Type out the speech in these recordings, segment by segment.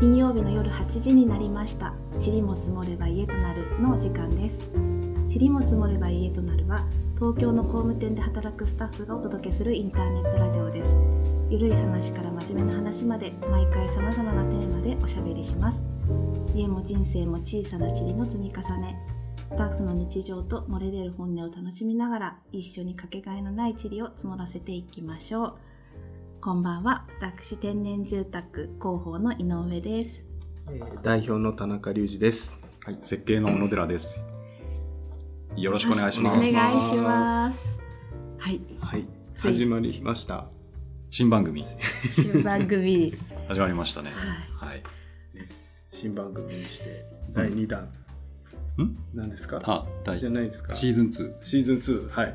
金曜日の夜8時になりました「塵も積もれば家となる」の時間です。塵も積もれば家となるは東京の工務店で働くスタッフがお届けするインターネットラジオです。ゆるい話から真面目な話まで毎回さまざまなテーマでおしゃべりします。家も人生も小さな塵の積み重ね。スタッフの日常と漏れ出る本音を楽しみながら一緒にかけがえのない塵を積もらせていきましょう。こんばんは私天然住宅広報の井上ですえー代表の田中隆二です。はい、設計の小野寺です。よろしくお願いします。お願いしますはいはい、始まりました。新番組新番組 始まりましたね。ははい。新番組にして第2弾、ん？何ですか？あ、大じゃないですか？シーズン2。シーズン2、はい。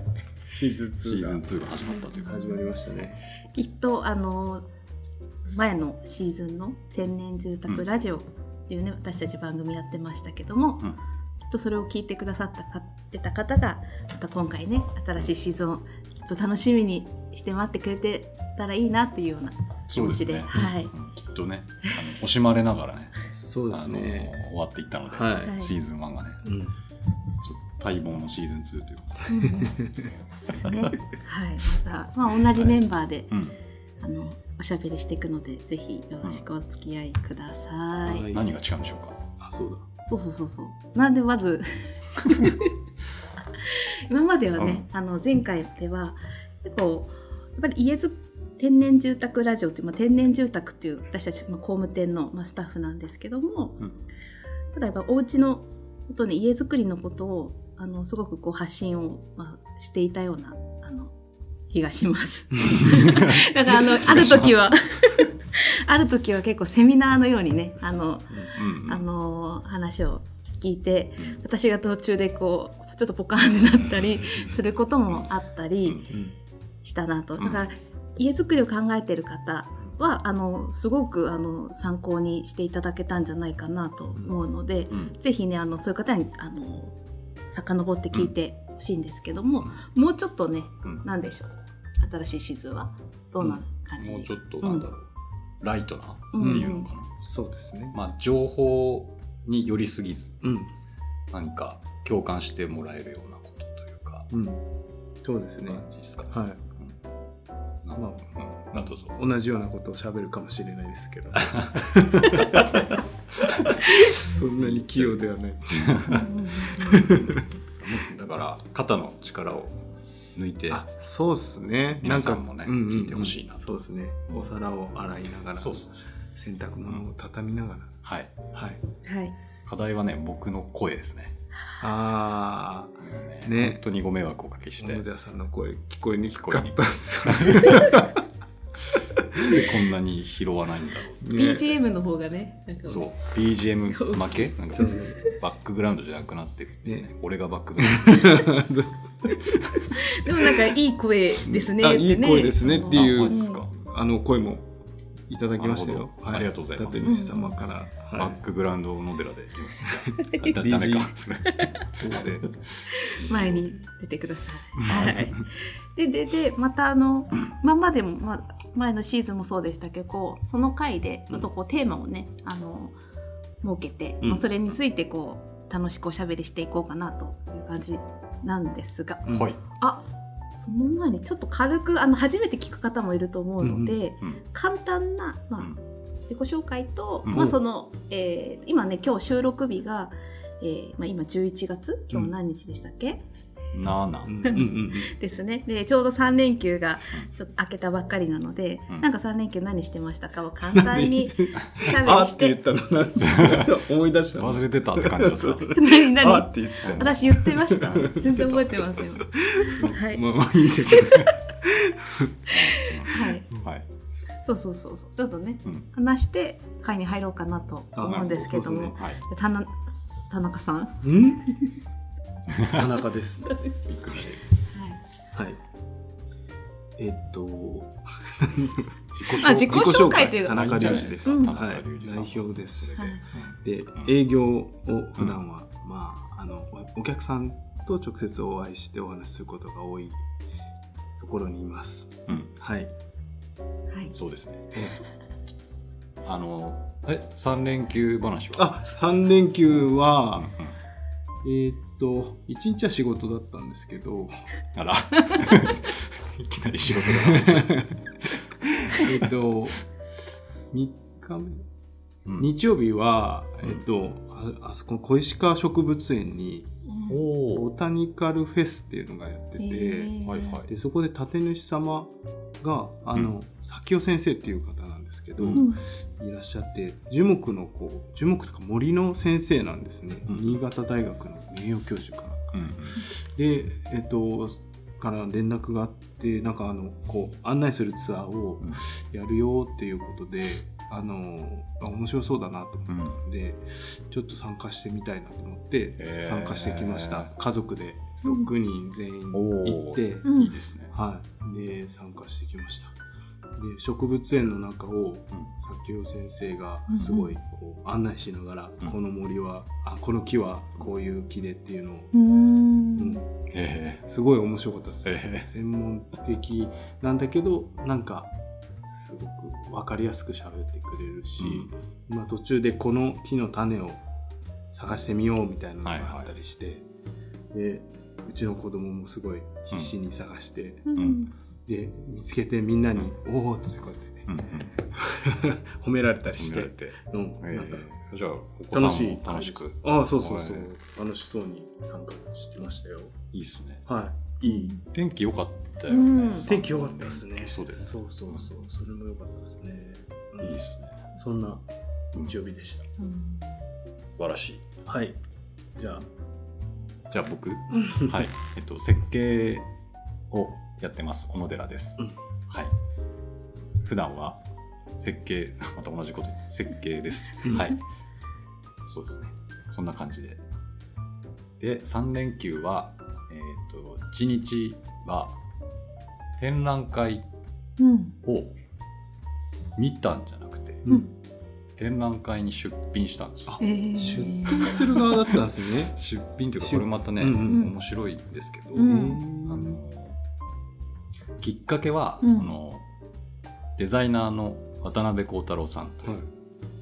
シーズン2シーズンが2が始まったというか。始まりましたね。きっとあの前のシーズンの天然住宅ラジオっていうね、私たち番組やってましたけども、うんきっとそれを聞いてくださったかってた方がまた今回ね新しいシーズンをきっと楽しみにして待ってくれてたらいいなっていうような気持ちでねはい、うんきっとね、あの惜しまれながらね、そうですあのね。終わっていったので、はいシーズン1がね、うん。ちょっと待望のシーズン2ということうんですねはいまた、まあ、同じメンバーで、で。うん。あのおしゃべりしていくのでぜひよろしくお付き合いください、はい何が違うんでしょうか？あ、そうだ。そうそうそうそう。なんでまず 今まではね、あの前回では結構やっぱり家づ天然住宅ラジオっていう、まあ、天然住宅っていう私たち、まあ、工務店の、まあ、スタッフなんですけども、うんただやっぱお家のことね家づくりのことをあのすごくこう発信を、まあ、していたようなあの気がします。だからあのある時は ある時は結構セミナーのようにねあのうんうん。あの話を聞いてうん私が途中でこうちょっとポカーンになったりすることもあったうんりうん。したなと、うんだから家づくりを考えてる方はあのすごくあの参考にしていただけたんじゃないかなと思うので、うんぜひねあのそういう方にあの遡って聞いてほしいんですけども、もうちょっとねうん何でしょう新しいシーズンはどんな感じ？でもうちょっとなんだろう、ライトなってうんいうのかな。そうですね。まあ情報に寄りすぎず、うん。何か共感してもらえるようなことというか、うん。そうですね。感じですかね。はい。なまうん、あどうぞ。同じようなことを喋るかもしれないですけど。そんなに器用ではない。だから肩の力を抜いて、あそうっすね。皆さんもねううう聞いてほしいなと。そうですね。お皿を洗いながらそうそう洗濯物を畳みながら、はい。はい。はい。課題はね僕の声ですね。あねね。本当にご迷惑をおかけして、あ小野寺さんの声聞こえにくかったっす こんなに拾わないんだろう。ね。BGM の方がねそう。BGM 負け？なんかバックグラウンドじゃなくなってるっていうね。ね。俺がバックグラウンド。でもなんかいい声ですねいい声ですねっていうあの声もいただきましたよ。なるほど。ありがとうございます。立主様から、バはックグラウンドの寺で言います。じゃあだダメかそれいそうで前に出てください。はい、でででまたあのまあまあでも、まあ、前のシーズンもそうでしたけどその回でちょっとこうテーマをねあの設けて、うん。まあ、それについてこう楽しくおしゃべりしていこうかなという感じなんですが、うん。はい、あその前にちょっと軽くあの初めて聞く方もいると思うので、うん。簡単な、まあうん。自己紹介と、うん。まあそのえー今ね今日収録日が、えーまあ、今11月？今日何日でしたっけ、なあなあ。うんうんうん。ですね。で、ちょうど3連休がちょっと明けたばっかりなので、うん。なんか3連休何してましたかを簡単におしゃべありして。って言ったの？なんす 思い出した忘れてたって感じだった。そう何？あ何って言ったの？私言ってました。全然覚えてません。はい。まあまあいいんですけどはい。はい、そうそうそうそう。ちょっとね、うん。話して会に入ろうかなと思うんですけども。ほどはい、田中さん？はうん田中です。びっくりしてる。い。はい。えっとまあ自己紹介という田中隆二です、うん。田中はい。隆二さん代表ですはいで営業を普段は、まああのおお客さんと直接お会いしてお話しすることが多いところにいます。うん。はい。はい。そうですね。あの、え、3連休話は？あ3連休は、うんうんえーっと1日は仕事だったんですけど あら。いきなり仕事が。えーっと3日目？うん日曜日は、うんえーっとああそこの小石川植物園におボタニカルフェスっていうのがやってて。でそこで立主様があの、咲尾先生っていう方ですけど、うん。いらっしゃって樹木のこう樹木とか森の先生なんですね、うん。新潟大学の名誉教授かなんか、うんうん。でえっとから連絡があってなんかあのこう案内するツアーをうん。やるよっていうことで、あのあ面白そうだなと思ったので、ちょっと参加してみたいなと思って参加してきました、家族で。6人全員行って、うんいいですね。はい、で参加してきましたで植物園の中を作尾先生がすごいこう案内しながら、うん。この森はあこの木はこういう木でっていうのを、ううん。ん。へすごい面白かったです、ええ専門的なんだけどなんかすごく分かりやすく喋ってくれるし、まあ、途中でこの木の種を探してみようみたいなのがあったりして、でうちの子供もすごい必死に探して、うんんで見つけてみんなに「おお!」ってこうやってね、うんうん。褒められたりして、見られて。うんえなんか。ーじゃあ、お子さん楽しい。も楽しく。ああそうそうそう、はい。楽しそうに参加してましたよ。いいっすね。はい。いい。天気良かったようん。ね。天気良かったですね。そうです。そうそうそう。それも良かったですね、うん。いいっすね。そんな日曜日でした、うん。素晴らしい。はい。じゃあ。じゃあ僕、はい。えっと、設計をやってます。小野寺です。うんはい。普段は設計、また同じこと設計です。うんはい。そうですね。そんな感じで。で、3連休は、えっ、と、1日は展覧会うんを見たんじゃなくて、うん展覧会に出品したんですよあ。えー出品する側だったんですね 出品というか、出これまたね、うんうん面白いんですけど、うんあのきっかけは、うん。そのデザイナーの渡辺幸太郎さんという、はい。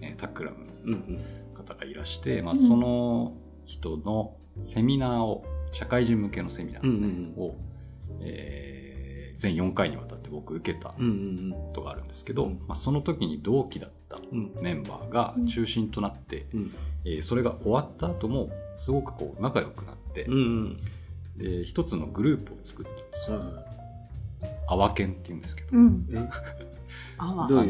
えータックラムうんうん。の方がいらして、まあ、うん。その人のセミナーを社会人向けのセミナーですね、うんうんを、えー全4回にわたって僕受けたこうんうん。とがあるんですけど、うん。まあ、その時に同期だったうん。メンバーが中心となって、うん。えーそれが終わった後もすごくこう仲良くなって、うんうん。で一つのグループを作ったんですよ。はアワケンって言うんですけど、うん。いえあわ。どうい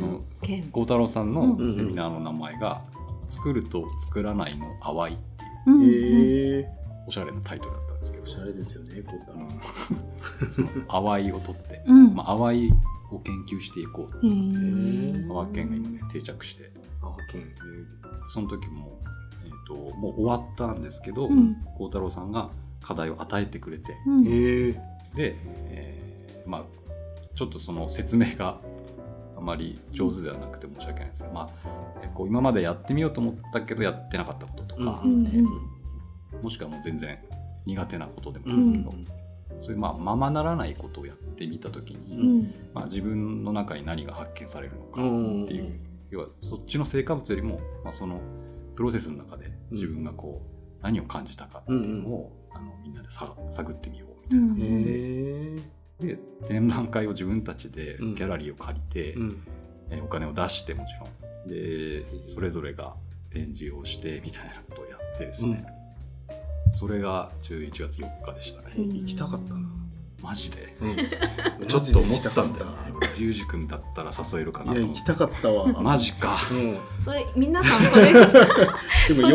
孝太郎さんのうん。セミナーの名前が「作ると作らないの淡い」っていうおしゃれなタイトルだったんですけど。おしゃれですよね、こうた うん。その淡いを取って、うん。まあ、淡いを研究していこうへー。アワケンが今ね定着して。であ、県。その時も、えー、ともう終わったんですけど孝、うん太郎さんが課題を与えてくれて。うん。で、えーまあちょっとその説明があまり上手ではなくて申し訳ないですが、まあ、えこう今までやってみようと思ったけどやってなかったこととか、うんえーもしくはもう全然苦手なことでもいいん。ですけど、そういうまあままならないことをやってみた時に、うん。まあ、自分の中に何が発見されるのかうんっていう、要はそっちの成果物よりも、まあ、そのプロセスの中で自分がこう何を感じたかっていうのを、あのみんなでさ探ってみようみたいな。で展覧会を自分たちでうん。ギャラリーを借りて、うん。えーお金を出してもちろん。でそれぞれが展示をしてみたいなことをやってですね、それが11月4日でしたね、うん行きたかったな。マジで。うん。ちょっと思ったんだよ。リュウジ君だったら誘えるかないとや、思って行きたかったわ。マジか。うん。それ皆さんそれでもそれ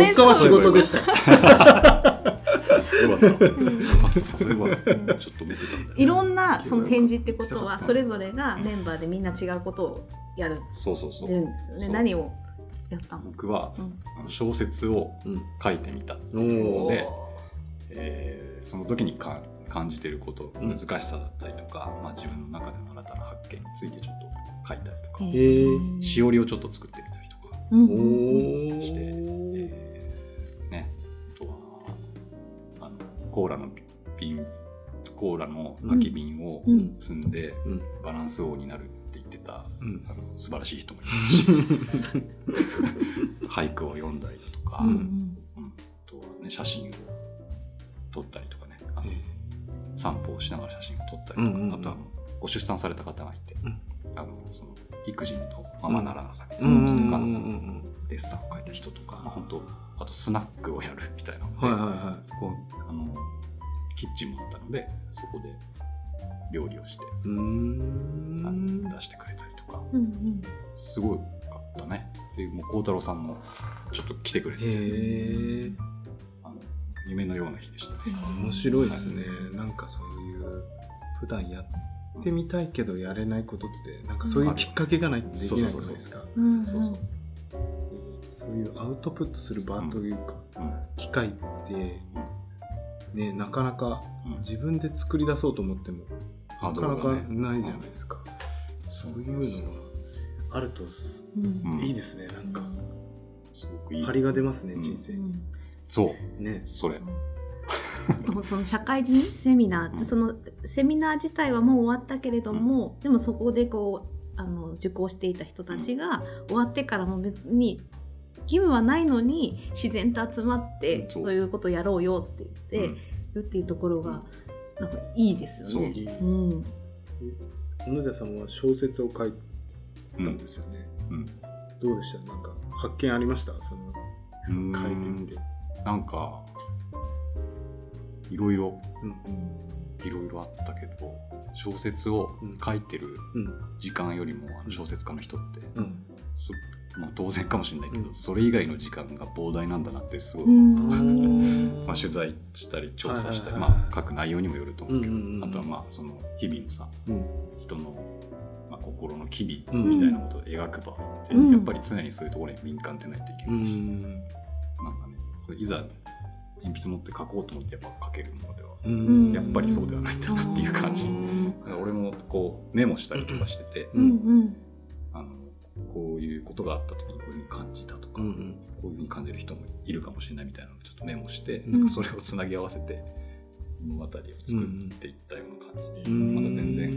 4日は仕事でした。よかった。よかった。誘えばちょっと見てたんだよいろんなその展示ってことはそれぞれがメンバーでみんな違うことをやる。そうそうそう。るんですよね。何をやったの、僕は小説をうん。書いてみたっておいうのー。でえーその時にか感じてることうん。難しさだったりとか、まあ、自分の中での新たな発見についてちょっと書いたりとか、へー。しおりをちょっと作ってみたりとか。してえーコーラの瓶コーラの空き瓶をうん。積んでうん。バランス王になるって言ってた、うん。あの素晴らしい人もいますし 俳句を読んだりだとか、うん。うんあとはね写真を撮ったりとかねあの散歩をしながら写真を撮ったりとか、うんうんうん。あとはあのご出産された方がいて、うん。あのその育児のままならなさみたいうん。な人とか、うんうんうんデッサンを描いた人とか、まあ、本当あとスナックをやるみたいな。ので、はいはいはい。そこあのキッチンもあったのでそこで料理をして、出してくれたりとか。うんうん。すごかったね。でもう孝太郎さんもちょっと来てくれて。へえあの夢のような日でしたね。面白いですね。なんかそういう普段やってみたいけどやれないことってなんかそういうきっかけがないとできないじゃないですか。うん。そうそう、そういうアウトプットする場というかうん。機会ってねなかなかうん。自分で作り出そうと思ってもなかなかないじゃないですか。そういうのがあるとすうん。うんいいですねなんか。すごくいい。張りが出ますねうん。人生に。そう。ね。それ。その社会人セミナーそのセミナー自体はもう終わったけれども、でもそこでこうあの受講していた人たちが、終わってからも別に義務はないのに自然と集まって、う。んそういうことをやろうよって言って、るっていうところがなんかいいですよね。そううん。小野寺さんは小説を書いうんたんですよね、うん。どうでした？なんか発見ありました？そのその書いてみて。なんかいろいろうん。いろいろあったけど小説を書いてるうん。時間よりもあの小説家の人って、うん。そまあ、当然かもしれないけど、うん。それ以外の時間が膨大なんだなってすごい、う。ん。まあ、取材したり調査したり、まあ、書く内容にもよると思うけど、うんうんうん。あとはまあその日々のさうん。人の、まあ、心の機微うんみたいなことを描く場合って、うん。やっぱり常にそういうところに敏感でないといけうないし、ん。なんかねそれいざ鉛筆持って書こうと思ってやっぱ書けるものではうん。やっぱりそうではないんだなっていう感じ。俺もこうメモしたりとかしてて、うんうん。あのこういうことがあった時にこういうふうに感じたとか、うんこういうふうに感じる人もいるかもしれないみたいなのをちょっとメモして、うん。なんかそれをつなぎ合わせて物語を作っていったような感じで、うん。まだ全然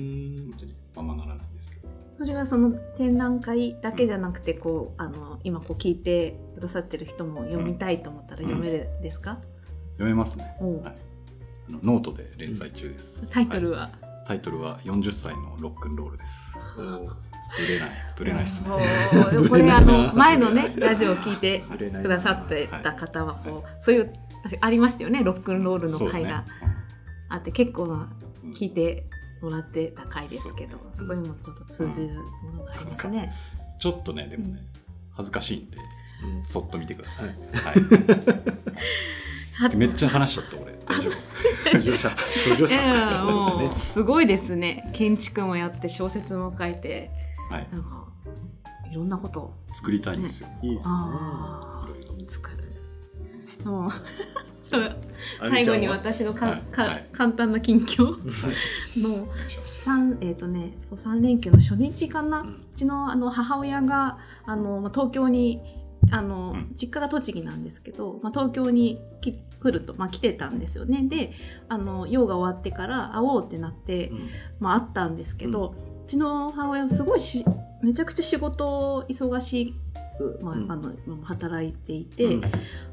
本当にままならないんですけど、それはその展覧会だけじゃなくてこうあの今こう聞いてくださってる人も読みたいと思ったら読めるですか、読めますね、はい、あのノートで連載中です、タイトルは？い。は、タイトルは40歳のロックンロールです売れない売れないですね。これあの前のねラジオを聞いてくださってた方はこう、そういうありましたよねロックンロールの回が。あって、結構聞いてもらってた回ですけどそう。ねそこにもちょっと通じるものがありますね。ちょっとねでもね恥ずかしいんでうん。そっと見てください、はい。はい、めっちゃ話しちゃった俺。大丈夫。少女作少女いやいや作もうすごいですね。建築もやって小説も書いてはい。なんかいろんなこと。を作りたいんですよ、いいですね。あいろいろ。あ作る。もう 最後に私のか、かはい。はい。簡単な近況。の三えっ、とねそう三連休の初日かな、ううんちのあの母親があのまあ東京にあの、うん。実家が栃木なんですけど、まあ、東京にき来ると、まあ、来てたんですよね。であの用が終わってから会おうってなって、まあ、会ったんですけど、うちの母親はすごいしめちゃくちゃ仕事忙しく、まあうん。あの働いていて、うん。あ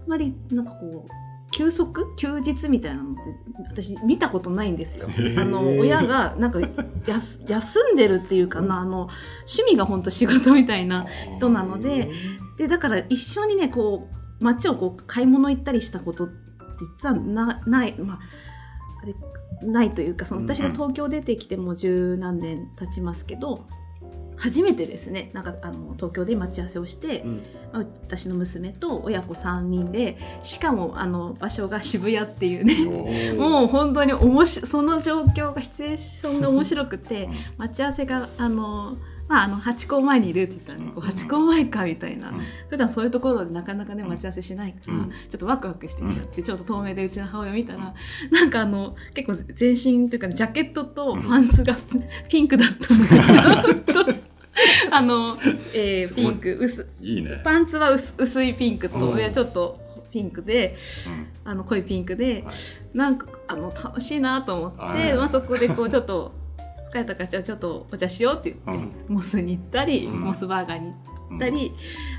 まりなんかこう休息？休日みたいなのって私見たことないんですよ。あの親がなんか 休んでるっていうかなあの趣味が本当仕事みたいな人なのででだから一緒にねこう街をこう買い物行ったりしたこと実はなないまああれないというかそのうん私が東京出てきてもう十何年経ちますけど、初めてですね。なんかあの東京で待ち合わせをして、うん。まあ私の娘と親子3人でしかもあの場所が渋谷っていうね。もう本当におもしその状況がシチュエーションが面白くて待ち合わせがあの。まあ、あのハチ公前にいるって言ったらね、こううんハチ公前かみたいな、うん。普段そういうところでなかなかね待ち合わせしないから、うん。ちょっとワクワクしてきちゃって、ちょっと遠目でうちの母親見たら、なんかあの結構全身というか、ジャケットとパンツがピンクだったので あの、えーピンク薄いいね、パンツは薄薄いピンクとうん。上はちょっとピンクでうん。あの濃いピンクで、はい。なんかあの楽しいなと思って、はい。まあ、そこでこうちょっと疲帰ったからじゃあちょっとお茶しようって言って、モスに行ったり、モスバーガーに行ったり、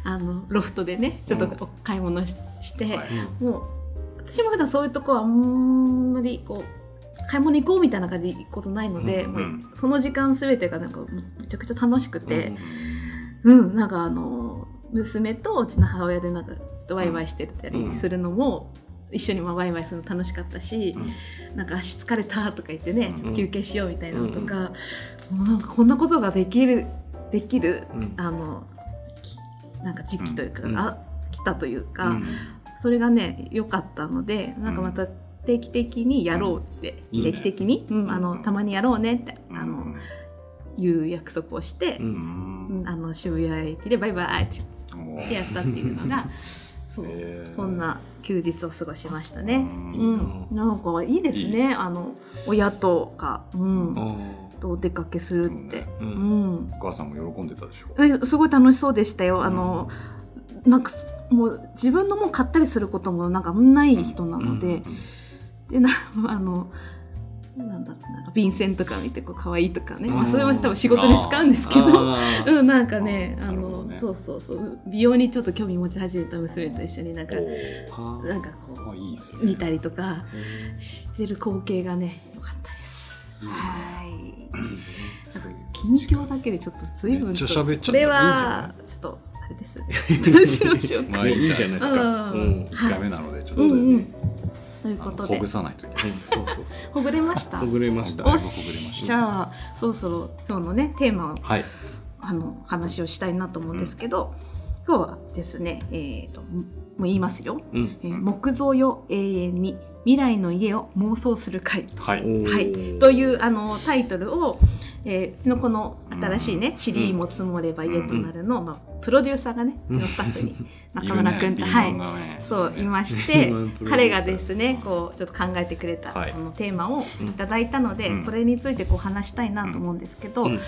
あのロフトでねちょっと買い物しして、もう私も普段そういうとこはあんまりこう買い物行こうみたいな感じで行くことないので、うんもうその時間すべてがなんかめちゃくちゃ楽しくて、うん、なんかあの娘とうちの母親でなんかちょっとワイワイしてたりするのも、一緒にまあワイワイするの楽しかったし、なんか足疲れたとか言ってねちょっと休憩しようみたいなのとか、もうなんかこんなことができるできるうん。あのきなんか時期というか、うん。あ来たというか、うん。それがね良かったのでなんかまた定期的にやろうって、うん。いいね。定期的に、うん。あのたまにやろうねって、うん。あのいう約束をしてう、うんうん。あの渋谷駅でバイバイってやったっていうのがそう、へー。そんな休日を過ごしましたね。ううん。ん、なんかいいですね。あの親とか、うん、とお出かけするって。ううん。んお母さんも喜んでたでしょ？えすごい楽しそうでしたよ。あの、なんかもう自分のもん買ったりすることもなんかない人なので、でなあのなんだろうな。んか便箋とか見てこう可愛いとかね、まあ、うんそれも多分仕事に使うんですけど。あ うん、なんかね、あの、ね。そうそうそう、美容にちょっと興味持ち始めた娘と一緒になんか、なんかこあいいね。う、見たりとかへしてる光景がね、良かったです。はい。ーなんか近況だけでちょっと随分とこれはちょっとあれです。ね どうしましょうか。まあいいんじゃないですか。一回目なのでちょっと。うんうん。ねということで。ほぐさないといけそうそうそう。ほぐれました？ほぐれました。ほぐれました。じゃあそろそろ今日のねテーマをはい。あの話をしたいなと思うんですけど、今日はですねえっ、ともう言いますよ、うん。えー木造よ永遠に未来の家を妄想する会。はい。はい、というあのタイトルを、えーうちのこの新しいね「チリも積もれば家となるの」まあ、プロデューサーがねうちのスタッフに 中村君と、はい。そういまして彼がですねこうちょっと考えてくれたはい。このテーマをいただいたので、うん。これについてこう話したいなと思うんですけど、うん。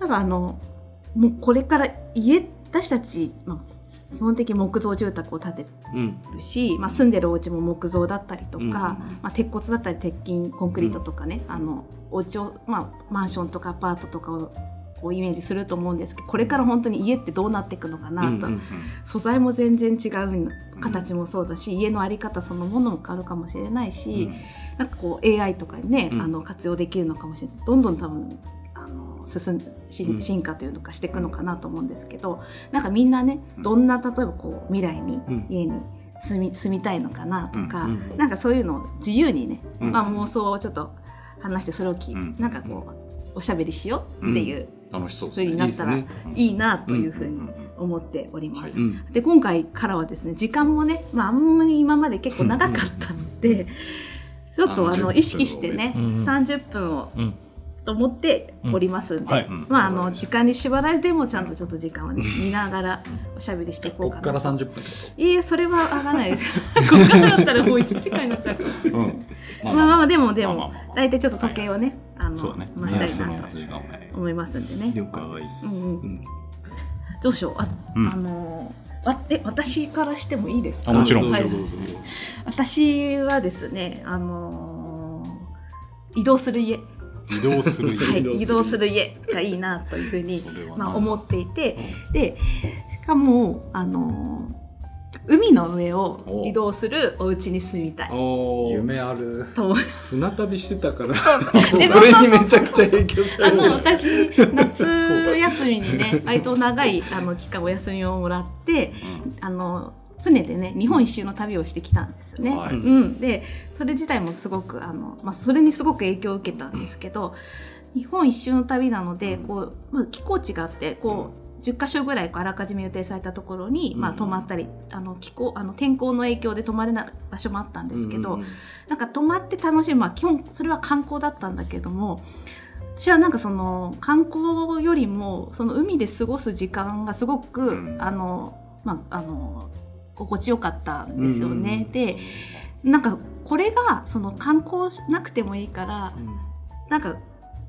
なんかあのもうこれから家私たち、まあ、基本的に木造住宅を建てうん。るし、まあ、住んでるお家も木造だったりとか、うんまあ、鉄骨だったり鉄筋コンクリートとかね、あのお家を、まあ、マンションとかアパートとかをこうイメージすると思うんですけどこれから本当に家ってどうなっていくのかなと、うん素材も全然違う形もそうだし、家の在り方そのものも変わるかもしれないし、なんかこう AI とかにね、うん。あの活用できるのかもしれない。どんどん多分あの進ん進化というのかしていくのかなと思うんですけどなんかみんなねうん。どんな例えばこう未来にうん。家に住み住みたいのかなとか、うなんかそういうのを自由にね、うん。まあ、妄想をちょっと話してそれをき、うん。なんかこうおしゃべりしようっていう楽しそうです風にねなったらいいなというふうにうん。思っております。うんで今回からはですね時間もね、まあ、あんまり今まで結構長かったので、ちょっとああのの意識してね、うん。うん。30分をうんと思っておりますんで、はい。うん。まああの時間に縛られてもちゃんとちょっと時間をね見ながらおしゃべりしていこうかなこっから30分。ってこいえそれは上がらない。で すここからだったらもう1時間になっちゃうかもしれとない、うん。まあまあ。まあでもでもまあまあまあ。まあ大体ちょっと時計をね、あのそうだね。回したいなと思いますんでね。了解うんうん。うん。どうしよう。あ,、うん。あのわえ私からしてもいいですか？あもちろん。はい。どうぞどうぞ。どうぞ私はですね、あのー移動する家、は移動する家。い、移動する家。がいいなというふうにまあ、な思っていて、でしかも、あのー海の上を移動するお家に住みたい。夢ある。と。船旅してたから。それにめちゃくちゃ影響さる。の私夏休みにね割と長いあの期間お休みをもらってあの船でね日本一周の旅をしてきたんですよね。はい。うん、でそれ自体もすごくあの、まあ、それにすごく影響を受けたんですけど日本一周の旅なのでこう、まあ、気候地があってこう10か所ぐらいこうあらかじめ予定されたところに、まあ、うん泊まったりあの気候あの天候の影響で泊まれない場所もあったんですけど、うん。なんか泊まって楽しむ、まあ、基本それは観光だったんだけども私はなんかその観光よりもその海で過ごす時間がすごく、うん。あのまああの心地よかったんですよね。うんでなんかこれがその観光しなくてもいいからなんか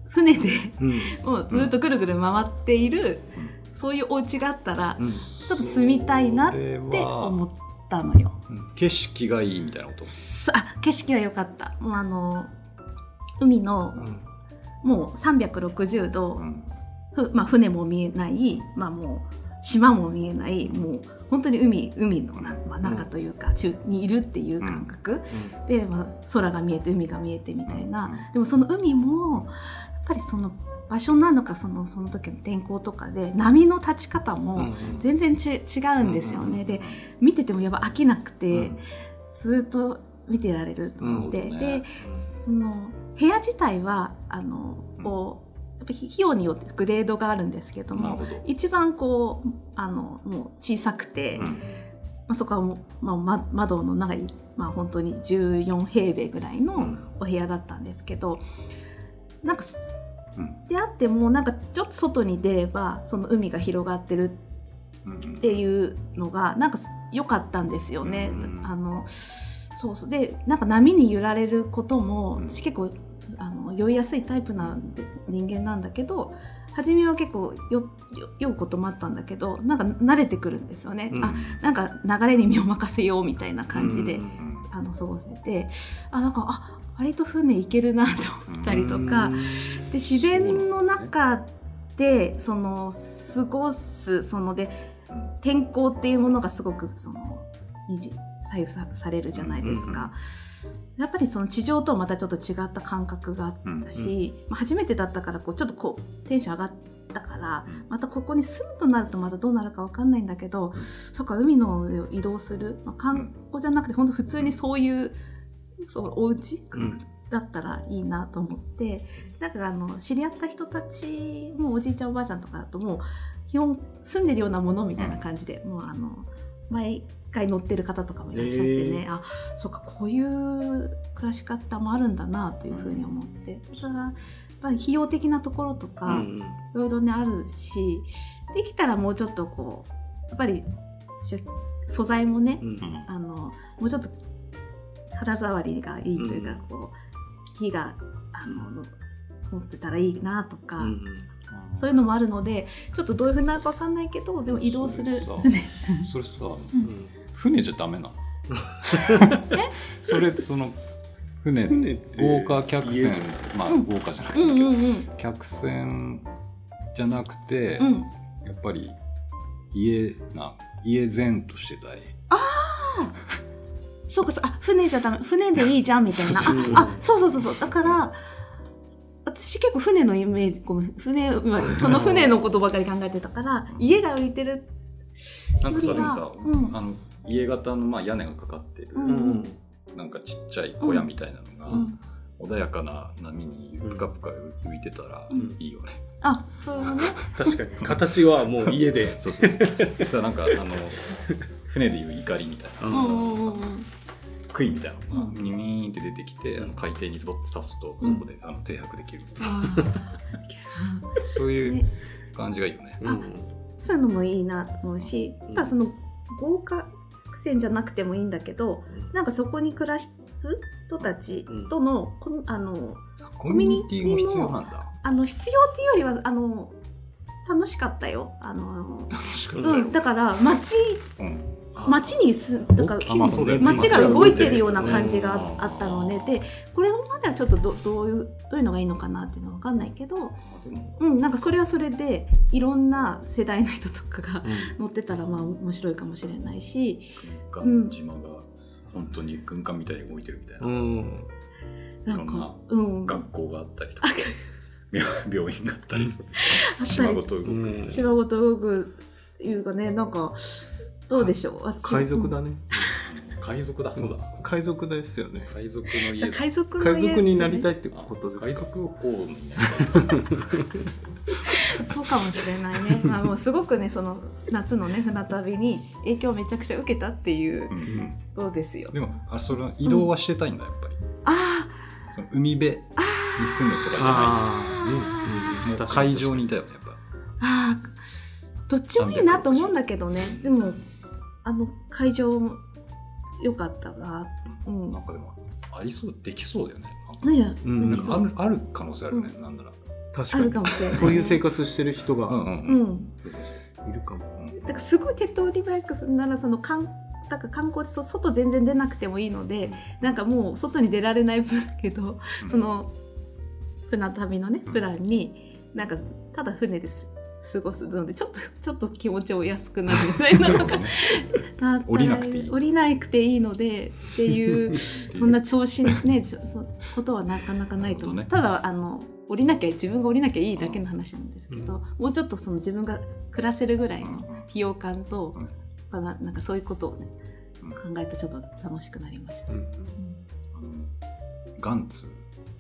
船でうん。う んもうずっとぐるぐる回っている、うん。そういうお家があったら、うん。ちょっと住みたいなっては思ったのよ。景色がいいみたいなこと？さあ景色は良かった。もうあの海のうん。もう360度、うん。ふまあ、船も見えない、まあ、もう島も見えないもう本当に海海のな、まあ、中というか、中にいるっていう感覚、で、まあ、空が見えて海が見えてみたいな、うん。でもその海もやっぱりその場所なのかそのその時の天候とかで波の立ち方も全然ち、違うんですよね、で見ててもやっぱ飽きなくて、ずっと見てられると思って、うんでその部屋自体はあのこうやっぱ費用によってグレードがあるんですけども一番こうあのもう小さくて、うん。まあ、そこはもう、まあ、ま窓の中に、まあ、本当に14平米ぐらいのお部屋だったんですけどなんかうん。であってもなんかちょっと外に出ればその海が広がってるうんっていうのがなんか良かったんですよね。うんあのそうそう。でなんか波に揺られることも結構あの酔いやすいタイプな人間なんだけど初めは結構酔うこともあったんだけどなんか慣れてくるんですよね。あなんか流れに身を任せようみたいな感じで、うんあの過ごせてあなんかあ割と船行けるなと思ったりとか、で自然の中でその過ごすそので天候っていうものがすごくその左右さされるじゃないですか。やっぱりその地上とはまたちょっと違った感覚があったし、まあ、初めてだったからこうちょっとこうテンション上がったからうん。またここに住むとなるとまたどうなるかわかんないんだけど、そっか海の上を移動する、まあ、観光じゃなくて本当普通にそういうそうお家、うんだったらいいなと思ってなんかあの知り合った人たちもおじいちゃんおばあちゃんとかだともう基本住んでるようなものみたいな感じで、もうあの毎回乗ってる方とかもいらっしゃってね、へあそうかこういう暮らし方もあるんだなというふうに思って。ただやっぱり費用的なところとか、うんいろいろねあるしできたらもうちょっとこうやっぱりし素材もね、うん。うんあのもうちょっと肌触りがいいというか、うん。こう木があの持ってたらいいなとか、うんそういうのもあるのでちょっとどういうふうになるかわかんないけどでも移動する。それさ船それさうん船じゃダメなの？それその船船って。豪華客船。家まあうん。豪華じゃなくてうんうんうん。客船じゃなくてうん。やっぱり家な家前としてたいそうかそうあ船じゃダメ。船でいいじゃんみたいな。そうそうそう。ああそうそうそうそう。だから私結構船のイメージごめん。船今その船のことばかり考えてたから家が浮いてる。なんかそれにさ、うん。あの家型のまあ屋根がかかってる、うんうん。なんかちっちゃい小屋みたいなのが、うん。穏やかな波にぷかぷか浮いてたらうん。いいよね。あそういうのね。確かに。形はもう家で。そうそうそう。さなんかあの船でいう怒りみたいな、ううんんうんうんうん。杭みたいなのうがニューンって出てきて、あの海底にズボッと刺すとそこで、あの停泊できる そういうね感じがいいよね。うん。そういうのもいいなと思うし、うんなんかその豪華船じゃなくてもいいんだけどなんかそこに暮らす人たちとの、あのコミュニティも必要なんだ。あの必要っていうよりはあの楽しかったよ。あの、楽しかうったよ。うん、だから街うん街にすだか街が動いてる。ような感じがうん。あったのででこれまではちょっとどどういうどういうのがいいのかなっていうのは分かんないけど、うん、なんかそれはそれでいろんな世代の人とかがうん。乗ってたらまあ面白いかもしれないし、軍艦島が本当に軍艦みたいに動いてるみたいな、うん。なんかうん、あ学校があったりとか病 病院があったりする。島ごと動くみたいな島ごと動くいうかねなんかどうでしょう？私海賊だね。海賊だ。そうだ。海賊ですよね。海賊の家。あ海賊の海賊になりたいいってことですか？海賊王になりたい。そうかもしれないね。まあもうすごくねその夏のね船旅に影響をめちゃくちゃ受けたっていううん。うんことですよ。でもあそれは移動はしてたいんだやっぱり、あその海辺ーあに住むとかじゃああねあないもう海上にいたよねやっぱ。あー。どっちもいいなと思うんだけどね。でもあの会場も良かったなうん。なんかでもありそうできそうだよね。ねえ。うんあるある可能性あるね、なんなら。確かに。あるかもしれない。ねそういう生活してる人が。うんうんううん。んいるかも。だからすごい手っ取り早くならその観だから観光でそ外全然出なくてもいいのでなんかもう外に出られない分だけど、うん。その船旅のねプランになんかただ船です過ごすのでちょっとちょっと気持ちを安くなるみたいなのがね。降りなくていい。降りなくていいのでっていうそんな調子ねそことはなかなかないと思う、なるほただあの降りなきゃ自分が降りなきゃいいだけの話なんですけど、うん。もうちょっとその自分が暮らせるぐらいのうん費用感と、うん。まあななんかそういうことをねうん。考えるとちょっと楽しくなりました。うん。ガンツ。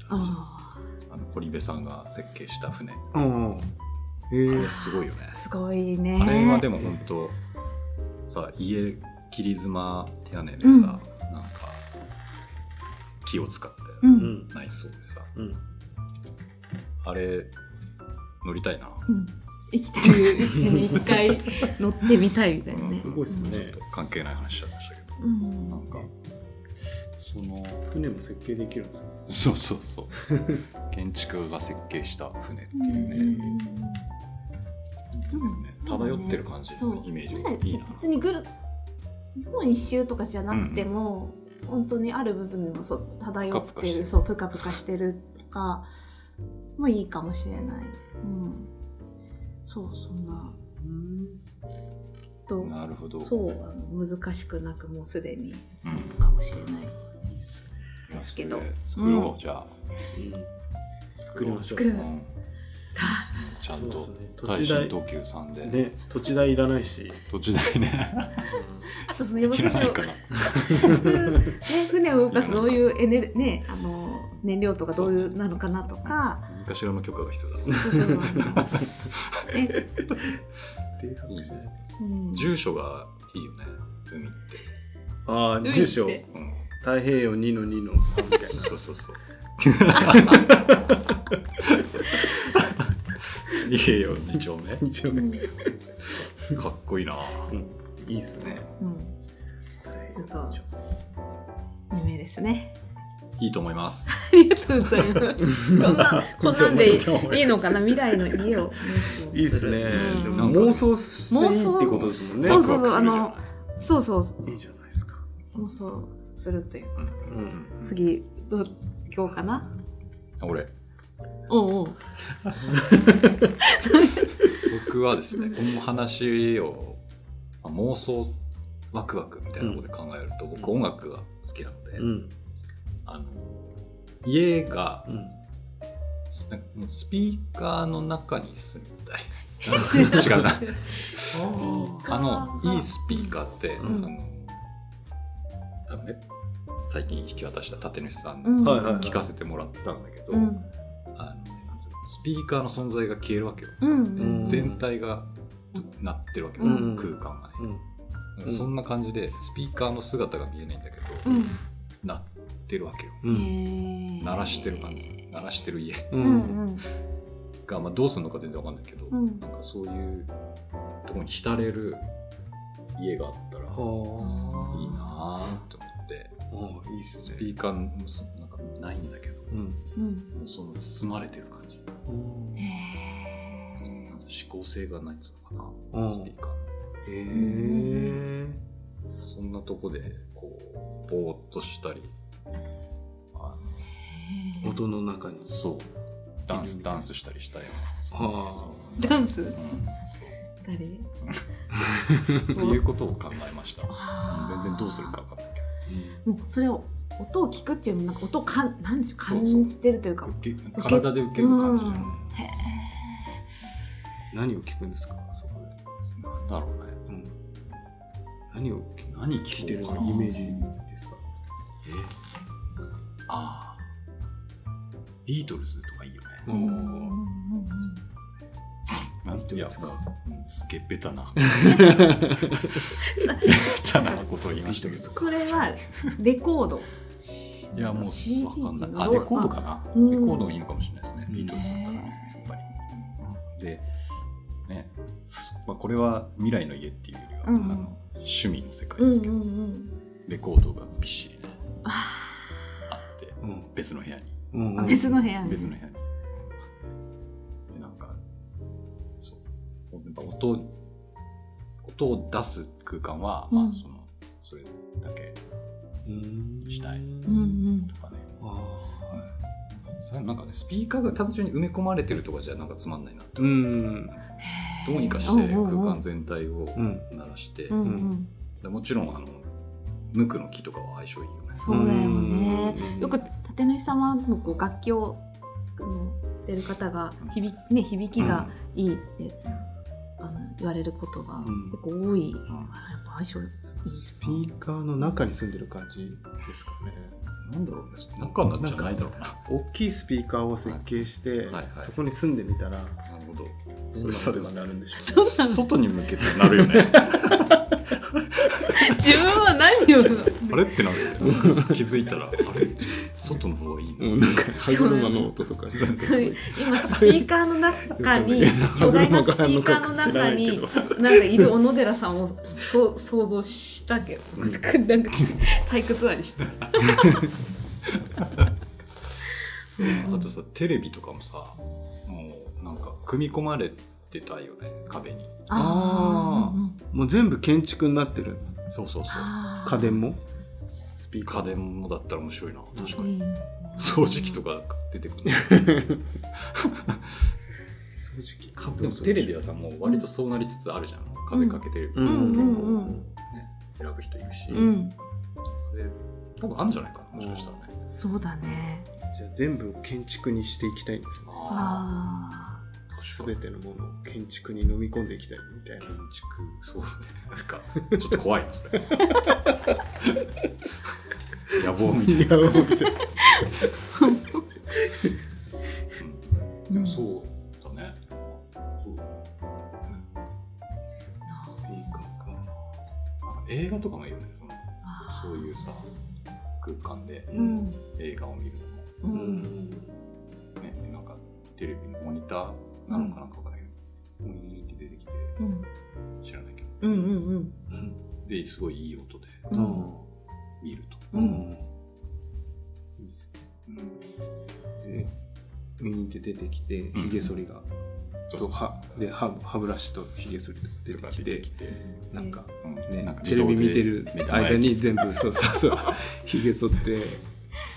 ああの堀部さんが設計した船えあれすごいよね。ーすごいね。あれはでも本当さ家切り妻屋根でさ、うん。なんか木を使ってううん。ん内装でさ、うん。あれ乗りたいな、うん。生きてるうちに一回乗ってみたいみたいなね。すごいっすね。ちょっと関係ない話しちゃいましたけど、うん。なんかその船も設計できるんですか？そうそうそう。建築家が設計した船っていうね、うんね漂ってる感じそうのイメージそうがいいな。別にぐる日本一周とかじゃなくても、本当にある部分でもそう漂ってるそうプカプカしてるとかもいいかもしれない、うん、そうそんな。となるほど。そうあの難しくなくもうすでにうん。かもしれないですけど作ろう、うん。じゃあ、作りましょう。ちゃんと耐地代震等級さんで、ね土地代いらないし、土地代ね。あとその山いらないかな。ね、船を動かすどういうエネル、ね、あの燃料とかどういうなのかなとか、何かしらの許可が必要だ。そうそうそう。住所がいいよね。海って、ああ住所。うん、太平洋2の2の3みたいそうそうそうそう。いいよ二丁目。な一応うん。ねかっこいいな。いいっすね。うん。ちょっと夢ですね。いいと思います。ありがとうございます。こんな、こんなんでいいいいのかな？未来の家を。いいっすね、妄想していいってことですもんね。そうそうそうあのそうそう、いいじゃないですか、妄想するという。うん、次、どう行こうかな。俺。おうおう。僕はですね この話をまあ妄想ワクワクみたいなことで考えると、僕音楽が好きなので、うん。あの家がうん。ススピーカーの中に住みたい。違うな。あのいいスピーカーって、うん。あのね。最近引き渡した立主さんうん。に聞かせてもらったんだけど、うん。あのなんつうのスピーカーの存在が消えるわけよ、うん。うん。全体がなってるわけよ、うん。空間がね、うん。んそんな感じでスピーカーの姿が見えないんだけど、うん。なってるわけよ。鳴らしてる感じ。鳴らしてる家。ううんん。が、まあ、どうするのか全然わかんないけど、うん。なんかそういうとこに浸れる家があったらはいいなぁと思って。あいいっすね。スピーカーもそなんかないんだけどうん。うん。もうその包まれてる感じ。へー。なんか指向性がないっつうのかな、うん。スピーカー。へえそんなとこでこうぼーっとしたりあの音の中に。そう。ダンスダンスしたりしたようなはあそうダンス？うん。誰 っていうことを考えました。全然どうするか分かんないけもうそれを音を聞くっていうのもなんか音をかんなんでしょ感じてるというか。ど受け体で受ける感じじゃない、うん。へ何を聞くんですか？そこでなんだろうね。うん。何を何聞いてるイメージですか？え？ああビートルズとかいいよね。ーうんうんうんなんビートルズか。いやもううんすげえベタな。ベタなことを言いましたけどそれはレコード。いやもう CD わかんない。あレコードかな？うんレコードがいいのかもしれないですね。うん。ビートルズだったらねやっぱり。でねすまあこれは未来の家っていうよりは、うんうん。あの趣味の世界うんですけど、うんうんレコードがびっしりねああってうん。別の部屋に。うんー別の部屋に。別の部屋にぱ音音を出す空間は、うん。まあそのそれだけうんしたい。うんうん。とかね、あうんそれなんかねスピーカーが単純に埋め込まれてるとかじゃなんかつまんないなってう思う、ん。どうにかして空間全体をうん鳴らして、うんうん。でもちろんあの無垢の木とかは相性いいよね。そうだよね。うん。よく立主様のこう楽器をうん出る方が響,、ね、響きがいいって、あの言われることがうん。結構多い、ん。やっぱ相性いいですスピーカーの中に住んでる感じですかね。なんだろうね。中なんじゃないだろうな。大きいスピーカーを設計して、はい。はい。そこに住んでみたらなるほど。それ音がなるんでしょうね。外に向けてなるよね 自分は何を。あれ？ってなる気づいたらあれ？外の方がいいの、うんなんか歯車の音とか。なん。かすごい今スピーカーの中に巨大なスピーカーの中になんかいる小野寺さんをそう想像したけど、うん。なんか退屈ありして。あとさテレビとかもさもうなんか組み込まれてたよね壁にあーうんうん。もう全部建築になってる。そうそうそう。家電も？スピーカー。家電もだったら面白いな。確かに。うん。掃除機とか出てくる。掃除機かでもテレビはさもう割とそうなりつつあるじゃん。壁かけてる、うん。うん結構うんうん。ね選ぶ人いるし、うん。で多分あるんじゃないかなもしかしたらね、そうだね。じゃあ全部建築にしていきたいんですね。あ全てのものを建築に飲み込んでいきたいみたいな。建築そうね。なんかちょっと怖いなそれ。野望みたいな、いやもう全然ーうん、そうだね。そう。スピーカーか映画とかもいいよね。そういうさ空間で映画を見るうのも、ん。ね、なんかテレビのモニターなのかなんかわからないけど、ウィーンって出てきてうん知らないけど。うん。うんですごいいい音でううん。ん見ると、うん。いいっすね。うん。でウィーンって出てきてうん。ひげ剃りが、と歯で歯歯ブラシとひげ剃りが出てきてて、なんかうん。ねなんかテレビ見てる間に全部そうそうそう。ひげ剃って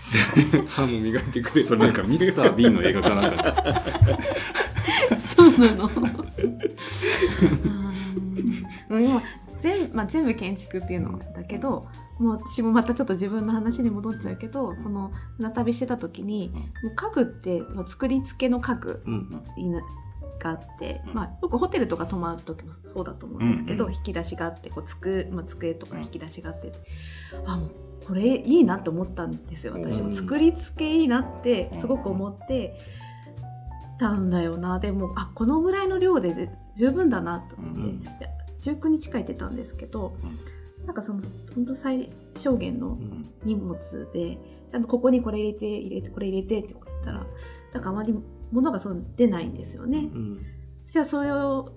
歯も磨いてくれるそれなんかミスター・ビーンの映画かなんか なの。うん今全,、まあ、全部建築っていうのだけどもう私もまたちょっと自分の話に戻っちゃうけどその船旅してた時にもう家具ってもう作り付けの家具うんがあって、うん。まあ、よくホテルとか泊まる時もそうだと思うんですけど、うんうん。引き出しがあってこうつく、まあ、机とか引き出しがあって、あもうこれいいなって思ったんですよ私も、うん。作り付けいいなってすごく思ってたんだよな。でもあこのぐらいの量で十分だなと思って、うん。で中空に近いってたんですけど、なんかその本当最小限のうん。荷物でちゃんとここにこれ入れて入れてこれ入れてって言ったらなんかあまり物がそう出ないんですよね。うん。私はそれを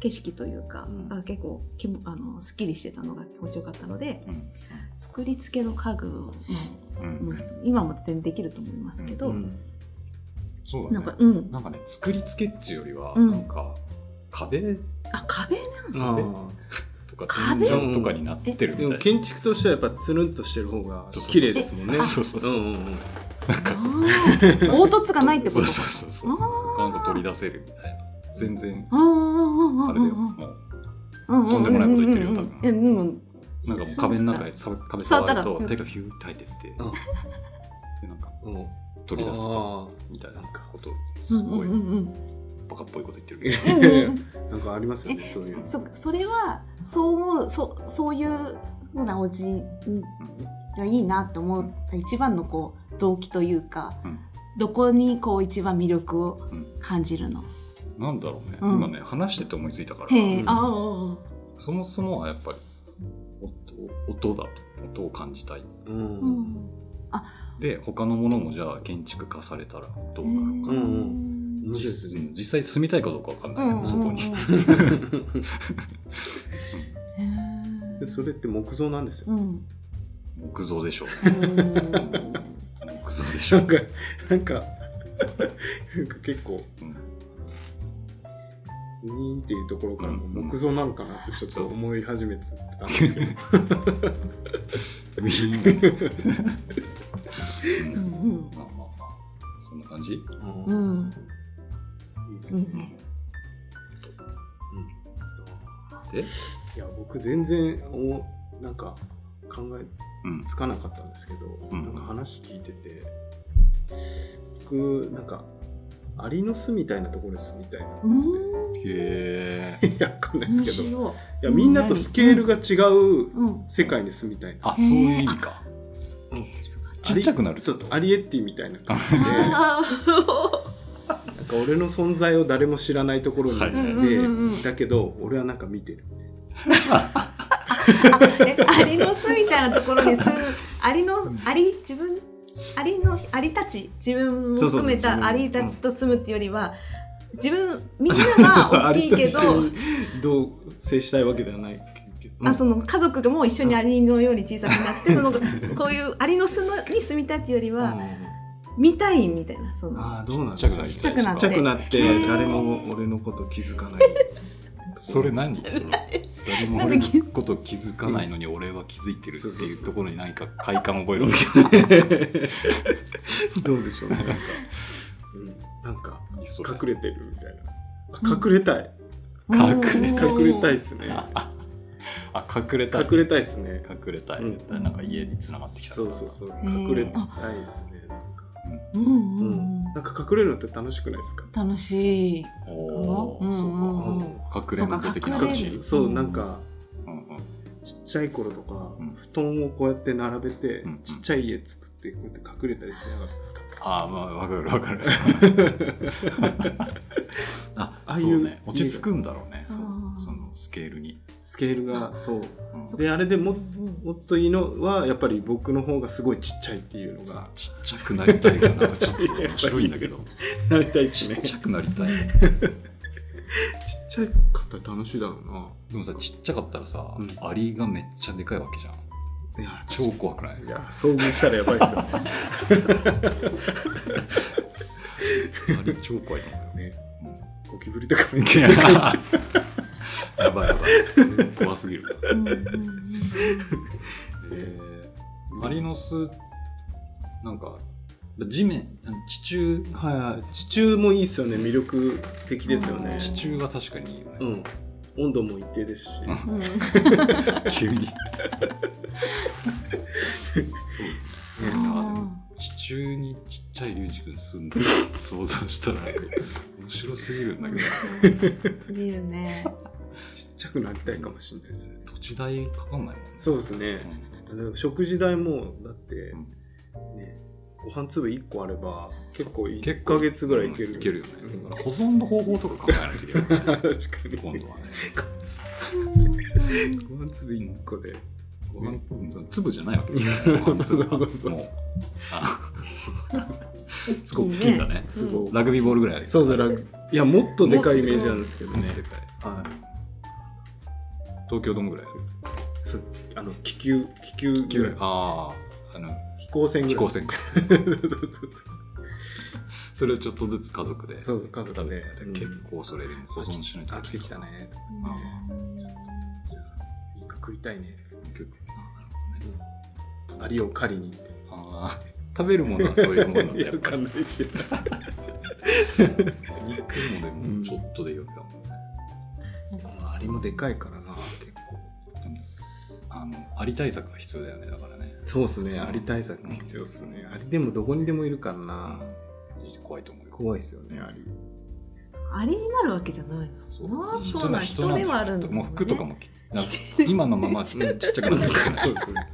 景色というか、うん。あ結構きもあのすっきりしてたのが気持ちよかったのでうん。作り付けの家具もうん。今も全然できると思いますけど、うんそうだね。なんかうん。なんかね作り付けっていうよりは、うん。なんか壁？あ壁あ壁？ー。とか壁？天井とかになってるみたいな。建築としてはやっぱつるんとしてる方がそうそうそう綺麗ですもんね。そうそうそう。うんうんうん。なんか凹凸がないってこと？そうそうそうそこなんか取り出せるみたいな。全然。あれだよ。もううんうん。うんとんでもないこと言ってるよ多分うんうん。うんなんかもう壁の中でさ壁触ると手がフューって入ってって。でうん。なんかうん取り出すとあみたいなことうすごいんうんうんバカっぽいこと言ってるーけど。うんうんうん。なんかありますよねそういう。そそれはそう思うそそういうふうなお家がいいなと思う一番のこう動機というか、うん。どこにこう一番魅力をうん感じるの、なんだろうね。うん。今ね話してて思いついたから。ああそもそもはやっぱり音音だと音を感じたい。うん。う。んで他のものもじゃあ建築化されたらどうなるか。うな、ん面白いです実ね実際住みたいかどうかわかんない。けど、そこに、でそれって木造なんですよ。うん。うん木造でしょう。ん 木造でしょなんかなんかなんか結構うんウィーンっていうところからもうん木造なのかなってちょっと思い始めてたんですけど。ウィーンうんまあまあまあそんな感じううんいいねで、いや僕全然おなんか考え、つかなかったんですけど、うんなんか話聞いてて僕なんかアリの巣みたいなところに住みたいなってへえ。いやわかんないですけどいやみんなとスケールが違う世界に住みたいな、あ、そういう意味か。うんちっちゃくなるそうアリエッティみたいな感じでなんあか俺の存在を誰も知らないところにいて、はだけど俺はなんか見てる。アリの巣みたいなところに住むアリのアリ自分アリのアリたち自分も含めたアリたちと住むっていうよりは自分みんなは大きいけど にどう接したいわけではないあその家族がもう一緒にアリのように小さくなって、そのこういうアリの巣のに住みたいっていうよりうん。は、見たいみたいなその。ああどうなんちっちゃくなっちゃくなちっちゃくなって 誰も俺のこと気づかない。それ何？それ。誰も俺のこと気づかないのに俺は気づいてるっていうところに何か快感を覚えるわけ。どうでしょうねなんか、うん、なんか隠れてるみたいな。あ隠れたい、隠れ隠れたいっすねあ隠れたい。隠れたいっすね。隠れたい、うん。なんか家に繋がってきたそうそうそう。ー。隠れたいっすねなんか、うんううん。ん。なんか隠れるのって楽しくないですか？うん、楽しい。おー。うんそううん。か隠れんぼ的なそうか隠れる。話？そううんなんかうんうん。ちっちゃい頃とか、うん。布団をこうやって並べて、うんちっちゃい家作ってこうやって隠れたりしてなかったですか？ああまあわかるわかる。あああいうね。落ち着くんだろうね。そうそのスケールに、スケールがそう。うんであれでもうん。もっといいのはやっぱり僕の方がすごいちっちゃいっていうのさがちっちゃくなりたいがな。んかちょっと面白いんだけど。なりたい。ねちっっちゃくなりたい。ちゃいかったら楽しいだろうな。でもさちっちゃかったらさ、うん。アリがめっちゃでかいわけじゃん。いや超怖くない？いや遭遇したらやばいですよ。ね アリ超怖いと思うよ。ね。うんゴキブリとかもいい ややばいやばい。怖すぎる。えー、アリの巣なんか地面地中。はいはい。地中もいいですよね。魅力的ですよね。地中は確かにいいよね、うん。温度も一定ですし。うん。急に。そう。ねあ地中にちっちゃいリュウジ君住んで 想像したら面白すぎるんだけど。ー見るねちっちゃくなりたいかもしれないですね。土地代かかんないもんね。そうですね。うん。食事代もだってうん。ねご飯粒1個あれば結構1結構ヶ月ぐらいいける。いけるよね、うん。だから保存の方法とか考えないといけない。よ ね確かに。今度はね。ご飯粒1個で。ご飯粒じゃないわけじゃない。ご飯粒はそうそうそう。もうあすごく大きいんだね。すごい。ラグビーボールぐらいあるそうそうラグいやもっとでかいイメージなんですけどね。でかい。はい東京ドームぐらいそうあの気球気球ぐらい。あああの飛行船ぐらい。飛行船か。そうそうそれをちょっとずつ家族で。そうそう家族で。て結構それでも保存しないと。飽きてきたね。じゃあ肉食いたいね。結構あな。るほどね。アリを狩りに。ああ食べるものはそういうものなんだやっぱり。わかんないし。肉もでもちょっとでよったもんね、アリもでかいからな結構でもあのアリ対策が必要だよねだからね。そうっすねアリ対策必要っすね。アリでもどこにでもいるからな。怖いと思うよ怖いっすよねアリアリになるわけじゃないそうああそうなん。人ではあるん。だもう服とかも今のままちっちゃくなってるからそうですね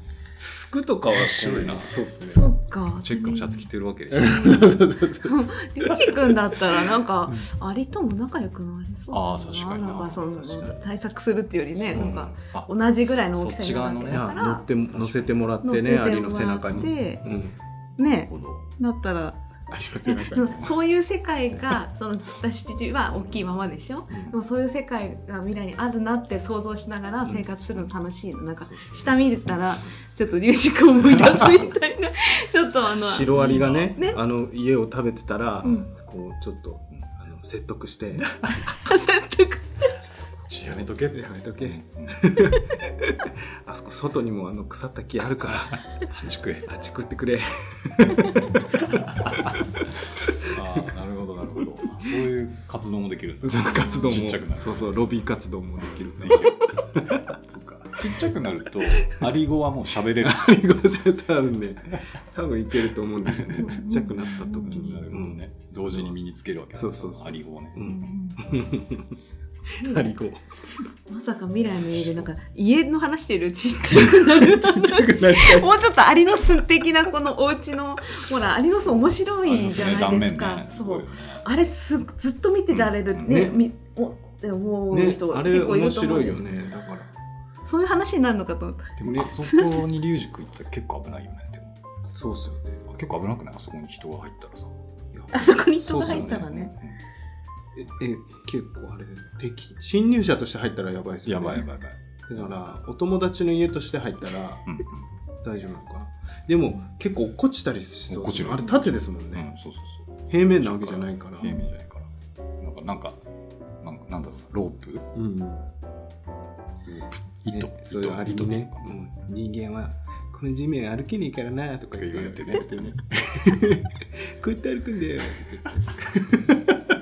服とかは白いな。そうですね。そっか。チェックのシャツ着てるわけでしょ。そうそうそうそうりゅうじくん だったらなんかアリとも仲良くなりそうあー確かにな。なんかその対策するっていうよりね、なんかあ同じぐらいの大きさになるか。ら乗っても乗せてもらってねアリの背中に、ね。ほど。だったらアリの背中に、うん。そういう世界がその私たちは大きいままでしょ？うん。でもそういう世界が未来にあるなって想像しながら生活するの楽しいの。なんか下見たらちょっとリュウジ君思い出すみたいな。ちょっとあのシロアリがねね。あの家を食べてたら、うん。こうちょっとあの説得して。説得やめとけ。ってやめとけ。うん。あそこ外にもあの腐った木あるから。八食え。あっち食ってくれ。いう活動もできるその活動も。ちっちゃくなる。そうそうロビー活動もできる。できるそっか。ちっちゃくなるとアリ語はもう喋れる。アリゴジャあるんで多分いけると思うんですよね。ちっちゃくなった時に。なるほどね、同時に身につけるわけだそうそうそうアリ語をね。う、うんん。アリゴまさか未来の家でなんか家の話してるちっちゃくなる。ちっちゃくなりたいもうちょっとアリの巣的なこのお家のほらアリの巣面白いじゃないですか、ね。すごい。よねあれすずっと見てられるうん。ね,、ねみおって思うね人、あれ結構い面ると思うんです白いよね。だから。そういう話になるのかと。思ったねでもあそこに龍二君行ったら結構危ないよね。でもそうっすよね。あ結構危なくない？あそこに人が入ったらさ。あそこに人が入ったらねええ結構あれ敵侵入者として入ったらやばいですよね。やばいやばいやばい、だからお友達の家として入ったらうん大丈夫なのかな。でも結構落っこちたりしそう落っこちる。あれ縦ですもんうんね、そうそうそう。平面なわけじゃないから。平面じゃないから。なんかなんかなんかなんだろうロープ？うん糸ねそういうあり糸にね、うん。人間はこの地面歩けねえからなとか言って言われてね。こうやって歩くんだよ。って言って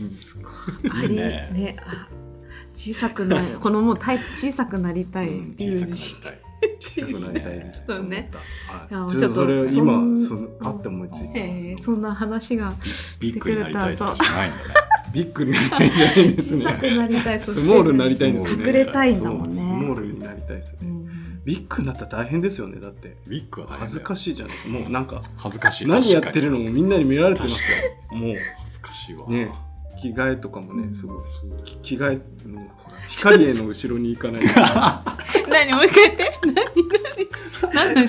いいね。あれい。いねねあ小さくなる。このもうタイ小さくなりたい。うんっていう小さくなりたい。小さくなりたいです。そうね。はい、ちょっとそれ今そそのパッて思いついてえーそんな話がビッグになりたいじゃない。んだね。ビッグになりたいんじゃないです小さくねなりたい。スモールになりたいんですね。隠れたいんだもんそうスねモールになりたいですね。うんビッグになったら大変ですよねだって。ビッグは大変恥ずかしいじゃない。もうなんか恥ずかしい。何やってるのもみんなに見られてますよ。もう。恥ずかしいわ。ね。着替えとかもうん。ねすごい。き着替え光栄の後ろに行かない 何もう一回言って。何何何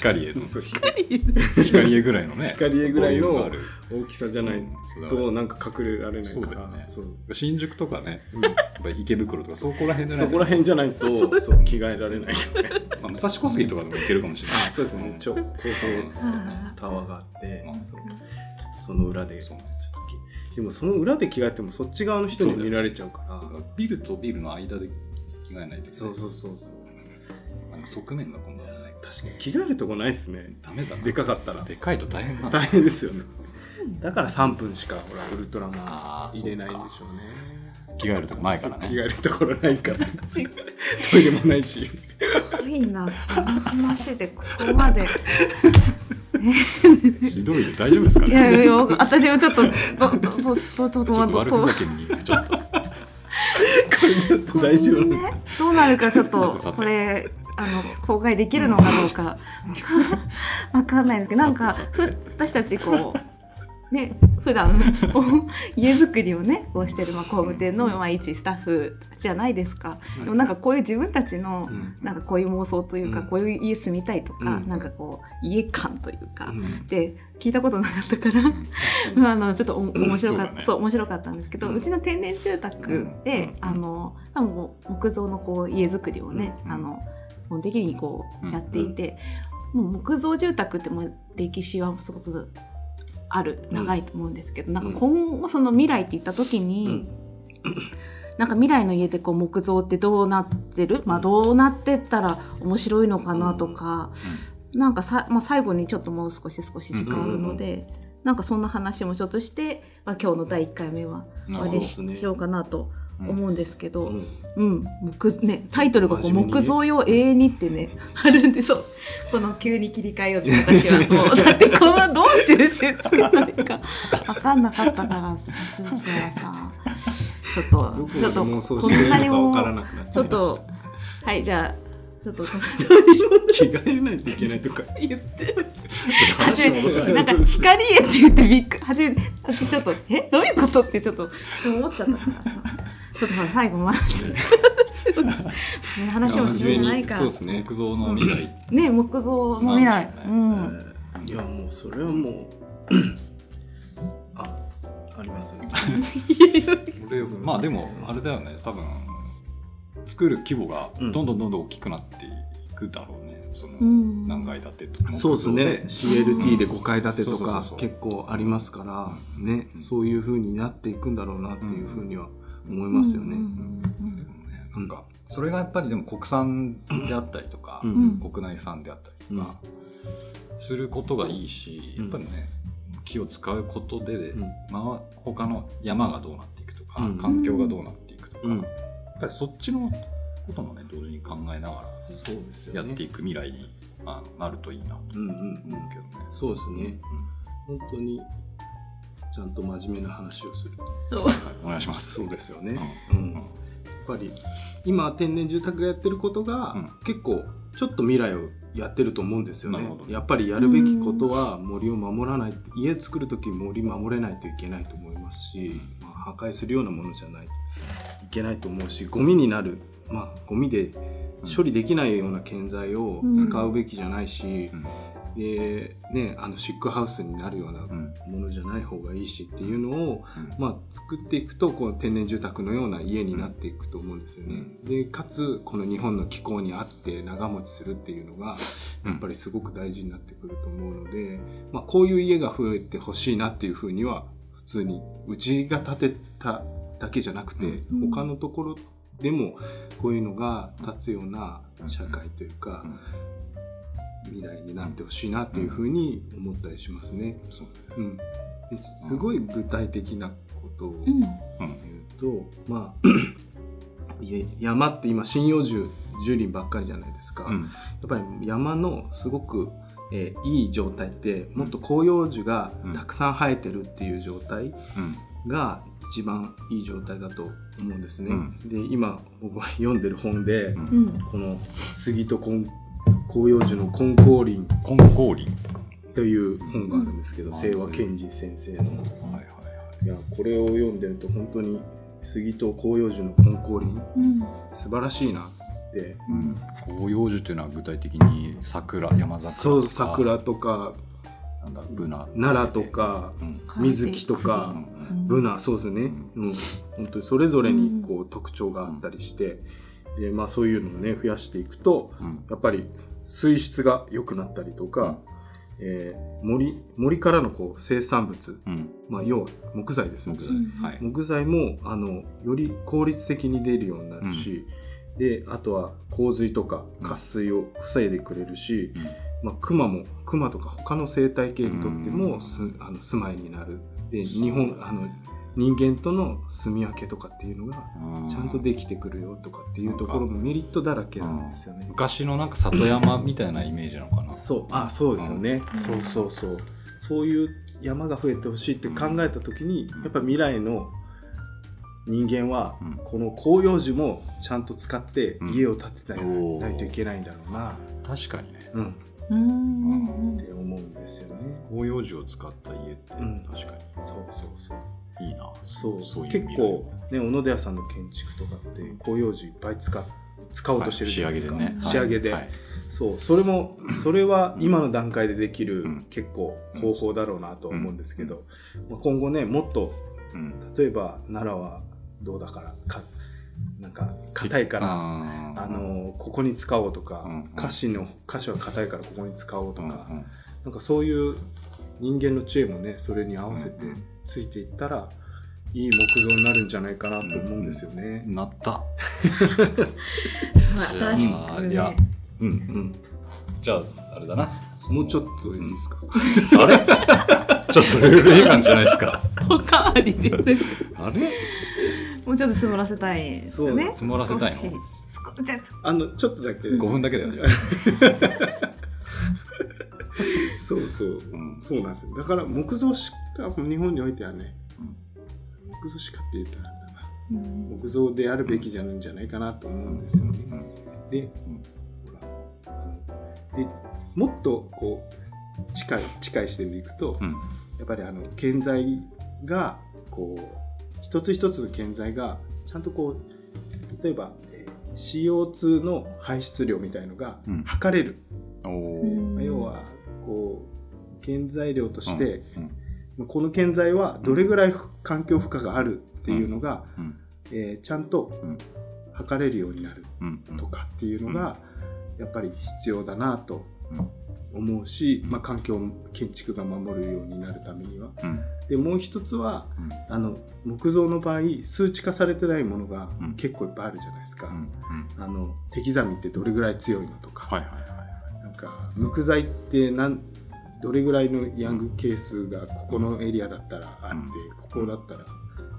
光への光へ。ぐらいのね。光栄ぐらいの大きさじゃないとなんか隠れられないから。新宿とかね。うん。やっぱり池袋とかそこら辺じゃないと。そこら辺じゃないとそう。着替えられない。まあ武蔵小杉とかでも行けるかもしれない。あそうですね。超高層あタワーがあってうん。そう。ちょっとその裏でちょそうっときでもその裏で着替えてもそっち側の人に見られちゃうから。ビルとビルの間で着替えないといけない。そうそうそうそう。側面が確かに。着替えるとこないっすね。ダメだな。でかかったら。でかいと大変な。大変ですよね。だから3分しかほらウルトラマン入れないんでしょうね。着替えるとこないから着替ねえるところないから。トイレもないし。いいなその話でここまで。ひどいで大丈夫ですかいやいねや私もちょっとどどどどどどちょっと悪どふざけにちょっと。これちょっと大丈夫。ねどうなるかちょっさとこれあの公開できるのかどうか。わかんないですけどなんかふ私たちこうね普段家づくりをねこうしてる、まあ、工務店の、まあ、一スタッフじゃないですか、でもなんかこういう自分たちの、うん。なんかこういう妄想というか、うん。こういう家住みたいとか、うん。なんかこう家感というか、うん。で聞いたことなかったから、あのちょっとお面白かった、そうだね。そう面白かったんですけど、うちの天然住宅で、うん。あの木造のこう家づくりをね、うん。あのもうできにこううんやっていて、もう木造住宅ってもう歴史はすごくある長いと思うんですけど、なんか今後その未来って言った時に、なんか未来の家でこう木造ってどうなってる、まあ、どうなってったら面白いのかなとか、なんかさ、まあ、最後にちょっともう少し少し時間あるので、なんかそんな話もちょっとして、まあ、今日の第1回目は終わりにし,、ようかなと思うんですけど、ううんん木ね、タイトルがこう木造用永遠にってねあるんでそう。この急に切り替えようって私は もうだってこのどう収集つけたらいいか。分かんなかったからすずはさちょっどとちょっとこんなにものかわからなくなっちょっとはいじゃあちょっと着替えないといけないとか言って初め なんか光絵って言ってびっくり初め私ちょっとえ？どういうこと？ってちょっと思っちゃったからさちょっと最後まで話もするじゃないかそうですね。木造の未来ね。木造の未来、なんでしょううねん。いやもうそれはもうああります。これまあでもあれだよね。多分作る規模がうん。どんどんどんどん大きくなっていくだろうね、そのうん。何階建てとか。そうですね。CLT で5階建てとか結構ありますから。ね。そういう風になっていくんだろうなっていう風には思いますよね。なんかそれがやっぱりでも国産であったりとか、うん。国内産であったりとか、することがいいし、うん。やっぱりね木を使うことで、うん。まあ、他の山がどうなっていくとか、うん。環境がどうなっていくとか、うん。やっぱりそっちのこともね同時に考えながらやっていく未来に、あのなるといいなとうんうんうん。思うけどね。そうですね。本当にちゃんと真面目な話をすると。お願いします。そうですようん。ね、ううん。んやっぱり今天然住宅がやってることが、うん。結構ちょっと未来をやってると思うんですよね。なるほどやっぱりやるべきことは森を守らない家作る時森守れないといけないと思いますし、まあ、破壊するようなものじゃないいけないと思うしゴミになるまあゴミで処理できないような建材を使うべきじゃないしう、んでねあのシックハウスになるようなうん。ものじゃない方がいいしっていうのをうん。まあ、作っていくとこう天然住宅のような家になっていくと思うんですよね。でかつこの日本の気候に合って長持ちするっていうのがやっぱりすごく大事になってくると思うので、まあ、こういう家が増えてほしいなっていうふうには普通にうちが建てただけじゃなくて、うん。他のところでもこういうのが立つような社会というか、うん未来になってほしいなっていうふうに思ったりしますね。そううん、ですごい具体的なことをうん。うん言うと、まあ いえ山って今針葉樹樹林ばっかりじゃないですか、やうん。っぱり山のすごく、えーいい状態ってもっと広葉樹がたくさん生えてるっていう状態うん。が一番いい状態だと思うんですね。うん。で今僕が読んでる本で、うん。うん。この杉とこん広葉樹の根高林コンコーリンという本があるんですけど、うん。清和健二先生の。はいはいはい。いやこれを読んでると本当に杉と広葉樹の根高林うん。素晴らしいなって。うん、広葉樹っていうのは具体的に桜山桜とか。そう桜とか。なんだブナ。奈良とかうん。水木とうかん。ブナ。そうですね、ううん本当にそれぞれにこう特徴があったりして、でまあ、そういうのをね増やしていくとうん。やっぱり水質が良くなったりとか、えー森森からのこう生産物、うん。まあ、要は木材ですね。木材。うんはい。木材もあのより効率的に出るようになるし、であとは洪水とか渇水を防いでくれるし、まあ、熊も熊とか他の生態系にとってうん。もす、あの住まいになる。で日本あの人間との住み分けとかっていうのがうん。ちゃんとできてくるよとかっていうところのメリットだらけなんですよね。昔のなんか里山みたいなイメージなのかな。そう。あそうですよね、うん。そうそうそう。そういう山が増えてほしいって考えた時に、うん。やっぱ未来の人間はうん。この広葉樹もちゃんと使ってうん。家を建てない,、といけないんだろうな、確かにね。うん、うん。って思うんですよね。広葉樹を使った家ってうん。確かそうそうそう。にいいな。そう。そう結構ね小野寺さんの建築とかって広葉樹いっぱい使使おうとしてるじゃないですか、はい。仕上げでね。仕上げで、はい。そう。それもそれは今の段階でできるうん。結構方法だろうなとは思うんですけど、まあ、今後ねもっとうん。例えば奈良はどうだからかなんか硬いからあのここに使おうとか、うん。歌詞の歌詞は硬いからここに使おうとうん。か、うん。なんかそういう人間の知恵もねそれに合わせてうんついていったらいい木造になるんじゃないかなと思うんですよね。なった。そう新しいね。いやうんうん、じゃああれだな。もうちょっといいですか、あれ？ちょっとルール違反じゃないですか。おかわりであれ？もうちょっと積もらせたいですよね。積もらせたいの？あのちょっとだけ。5分だけだよね そうそう、うん。そうなんですよ。だから木造しか日本においてはね、うん。木造しかって言ったらうん。木造であるべきじゃないんじゃないかなと思うんですよね、で、でもっとこう近い近い視点でいくと、うん。やっぱりあの建材がこう一つ一つの建材がちゃんとこう例えばえー CO2 の排出量みたいのがうん。測れる、うんまあ要はこう建材料として、うんこの建材はどれぐらい環境負荷があるっていうのが、うん。えーちゃんとうん。測れるようになるうん。とかっていうのがやっぱり必要だなと思うし、まあ、環境建築が守るようになるためには。うん。でもう一つはうん。あの木造の場合数値化されてないものがうん。結構いっぱいあるじゃないですか。あの手刻みってどれぐらい強いのとか、はいはいはい。なんか木材ってなんどれぐらいのヤング係数がここのエリアだったらあって、ここだったら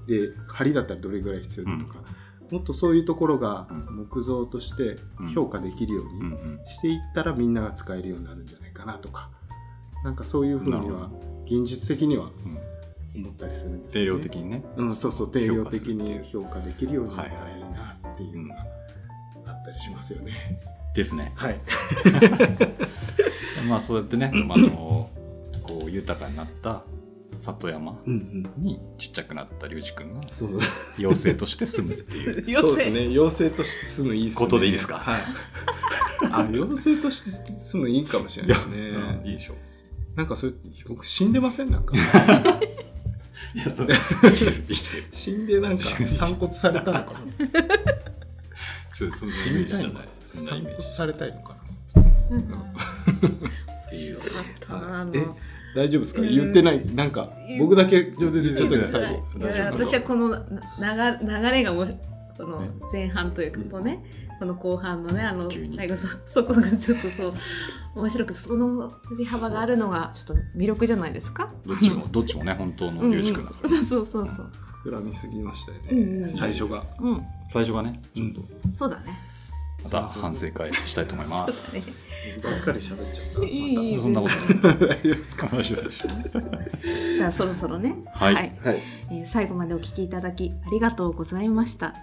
で梁だったらどれぐらい必要だとか、もっとそういうところが木造として評価できるようにしていったらみんなが使えるようになるんじゃないかなとかなんかそういうふうには現実的にはうん。思ったりするんです定よね。量的にね。うん、そうそう定量的に評価できるようになったらいいなっていううんのがあったりしますよね。ですね。はい。まあそうやってね、まあ、あのこう豊かになった里山。にちっちゃくなった龍二君が。妖精として住むっていう そうですね。妖精として住むいいね。ことでいいですか？はい。あ、妖精として住むいいかもしれないですうんいいね。でしょなんかそれ僕死んでません？なんか。いやそれ生きてる生きてる死んでなんか散骨されたのかな？そうそんなイメージじゃない散骨されたいのかな？っていうよかったなあの。え大丈夫ですか？言ってない。なんか僕だけちょっと最後。私はこのな流流れがもうこの前半というかこうね、この後半のねあの最後そ そこがちょっとそう面白くその振り幅があるのがちょっと魅力じゃないですか？どっちもどっちもね本当の龍二君だから、そうそうそうそう。膨らみすぎましたよね。うんうん。最初が。うん。最初がねちょっと。そうだねまた反省会したいと思います。そう僕ばっかり喋っちゃった。いいいい。そんなことない じゃあそろそろね。はい。はい。えー最後までお聞きいただきありがとうございました。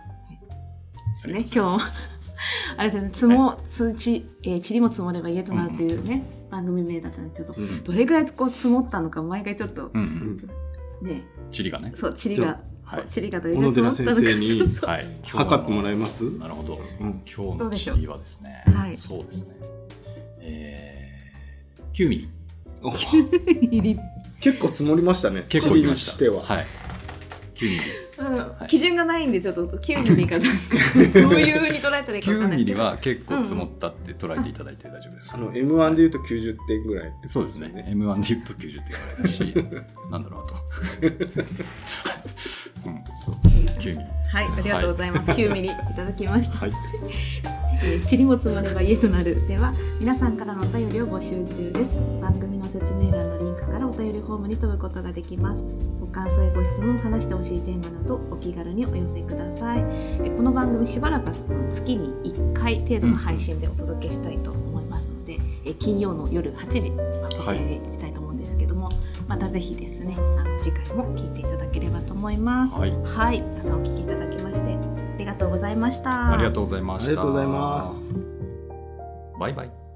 うね、今日も。あれですね、つも、つち、えー、塵も積もれば家となるというね、番組名だったんですけど、うん。どれぐらいこう積もったのか毎回ちょっとうんうん。ね、チリがね。そう、塵が、はい。そう塵がどれぐ小野。寺先生にそうはい。測ってもらえます？なるほど。うん。今日のチリはですね。はいそうですね。えー、9ミリ。結構積もりましたね。結構いきました。ては。はい9ミリうん基準がないんで、ちょっと9ミリ。かなん。か、どうい。うふうに捉えたらいいかわかん9ない。ミリは結構積もったって捉えていただいて大丈夫です、あの M1 で言うと90点ぐらいってことそうですね。M1 で言うと90点ぐらいだし、なんだろうあと。うん、そう。9ミリ。はい、ありがとうござい。ます。9ミリい。ただきました。はい。えー、塵も積もれば家となるでは皆さんからのお便りを募集中です番組の説明欄のームに飛ぶことができますご感想やご質問話してほしいテーマなどお気軽にお寄せくださいえーこの番組しばらく月に1回程度の配信でお届けしたいと思いますので、えー金曜の夜8時ま固定したいと思うんですけども、またぜひですねあの次回も聞いていただければと思いますはいはい皆さんお聞きいただきましてありがとうございましたありがとうございました。ありがとうございます。バイバイ。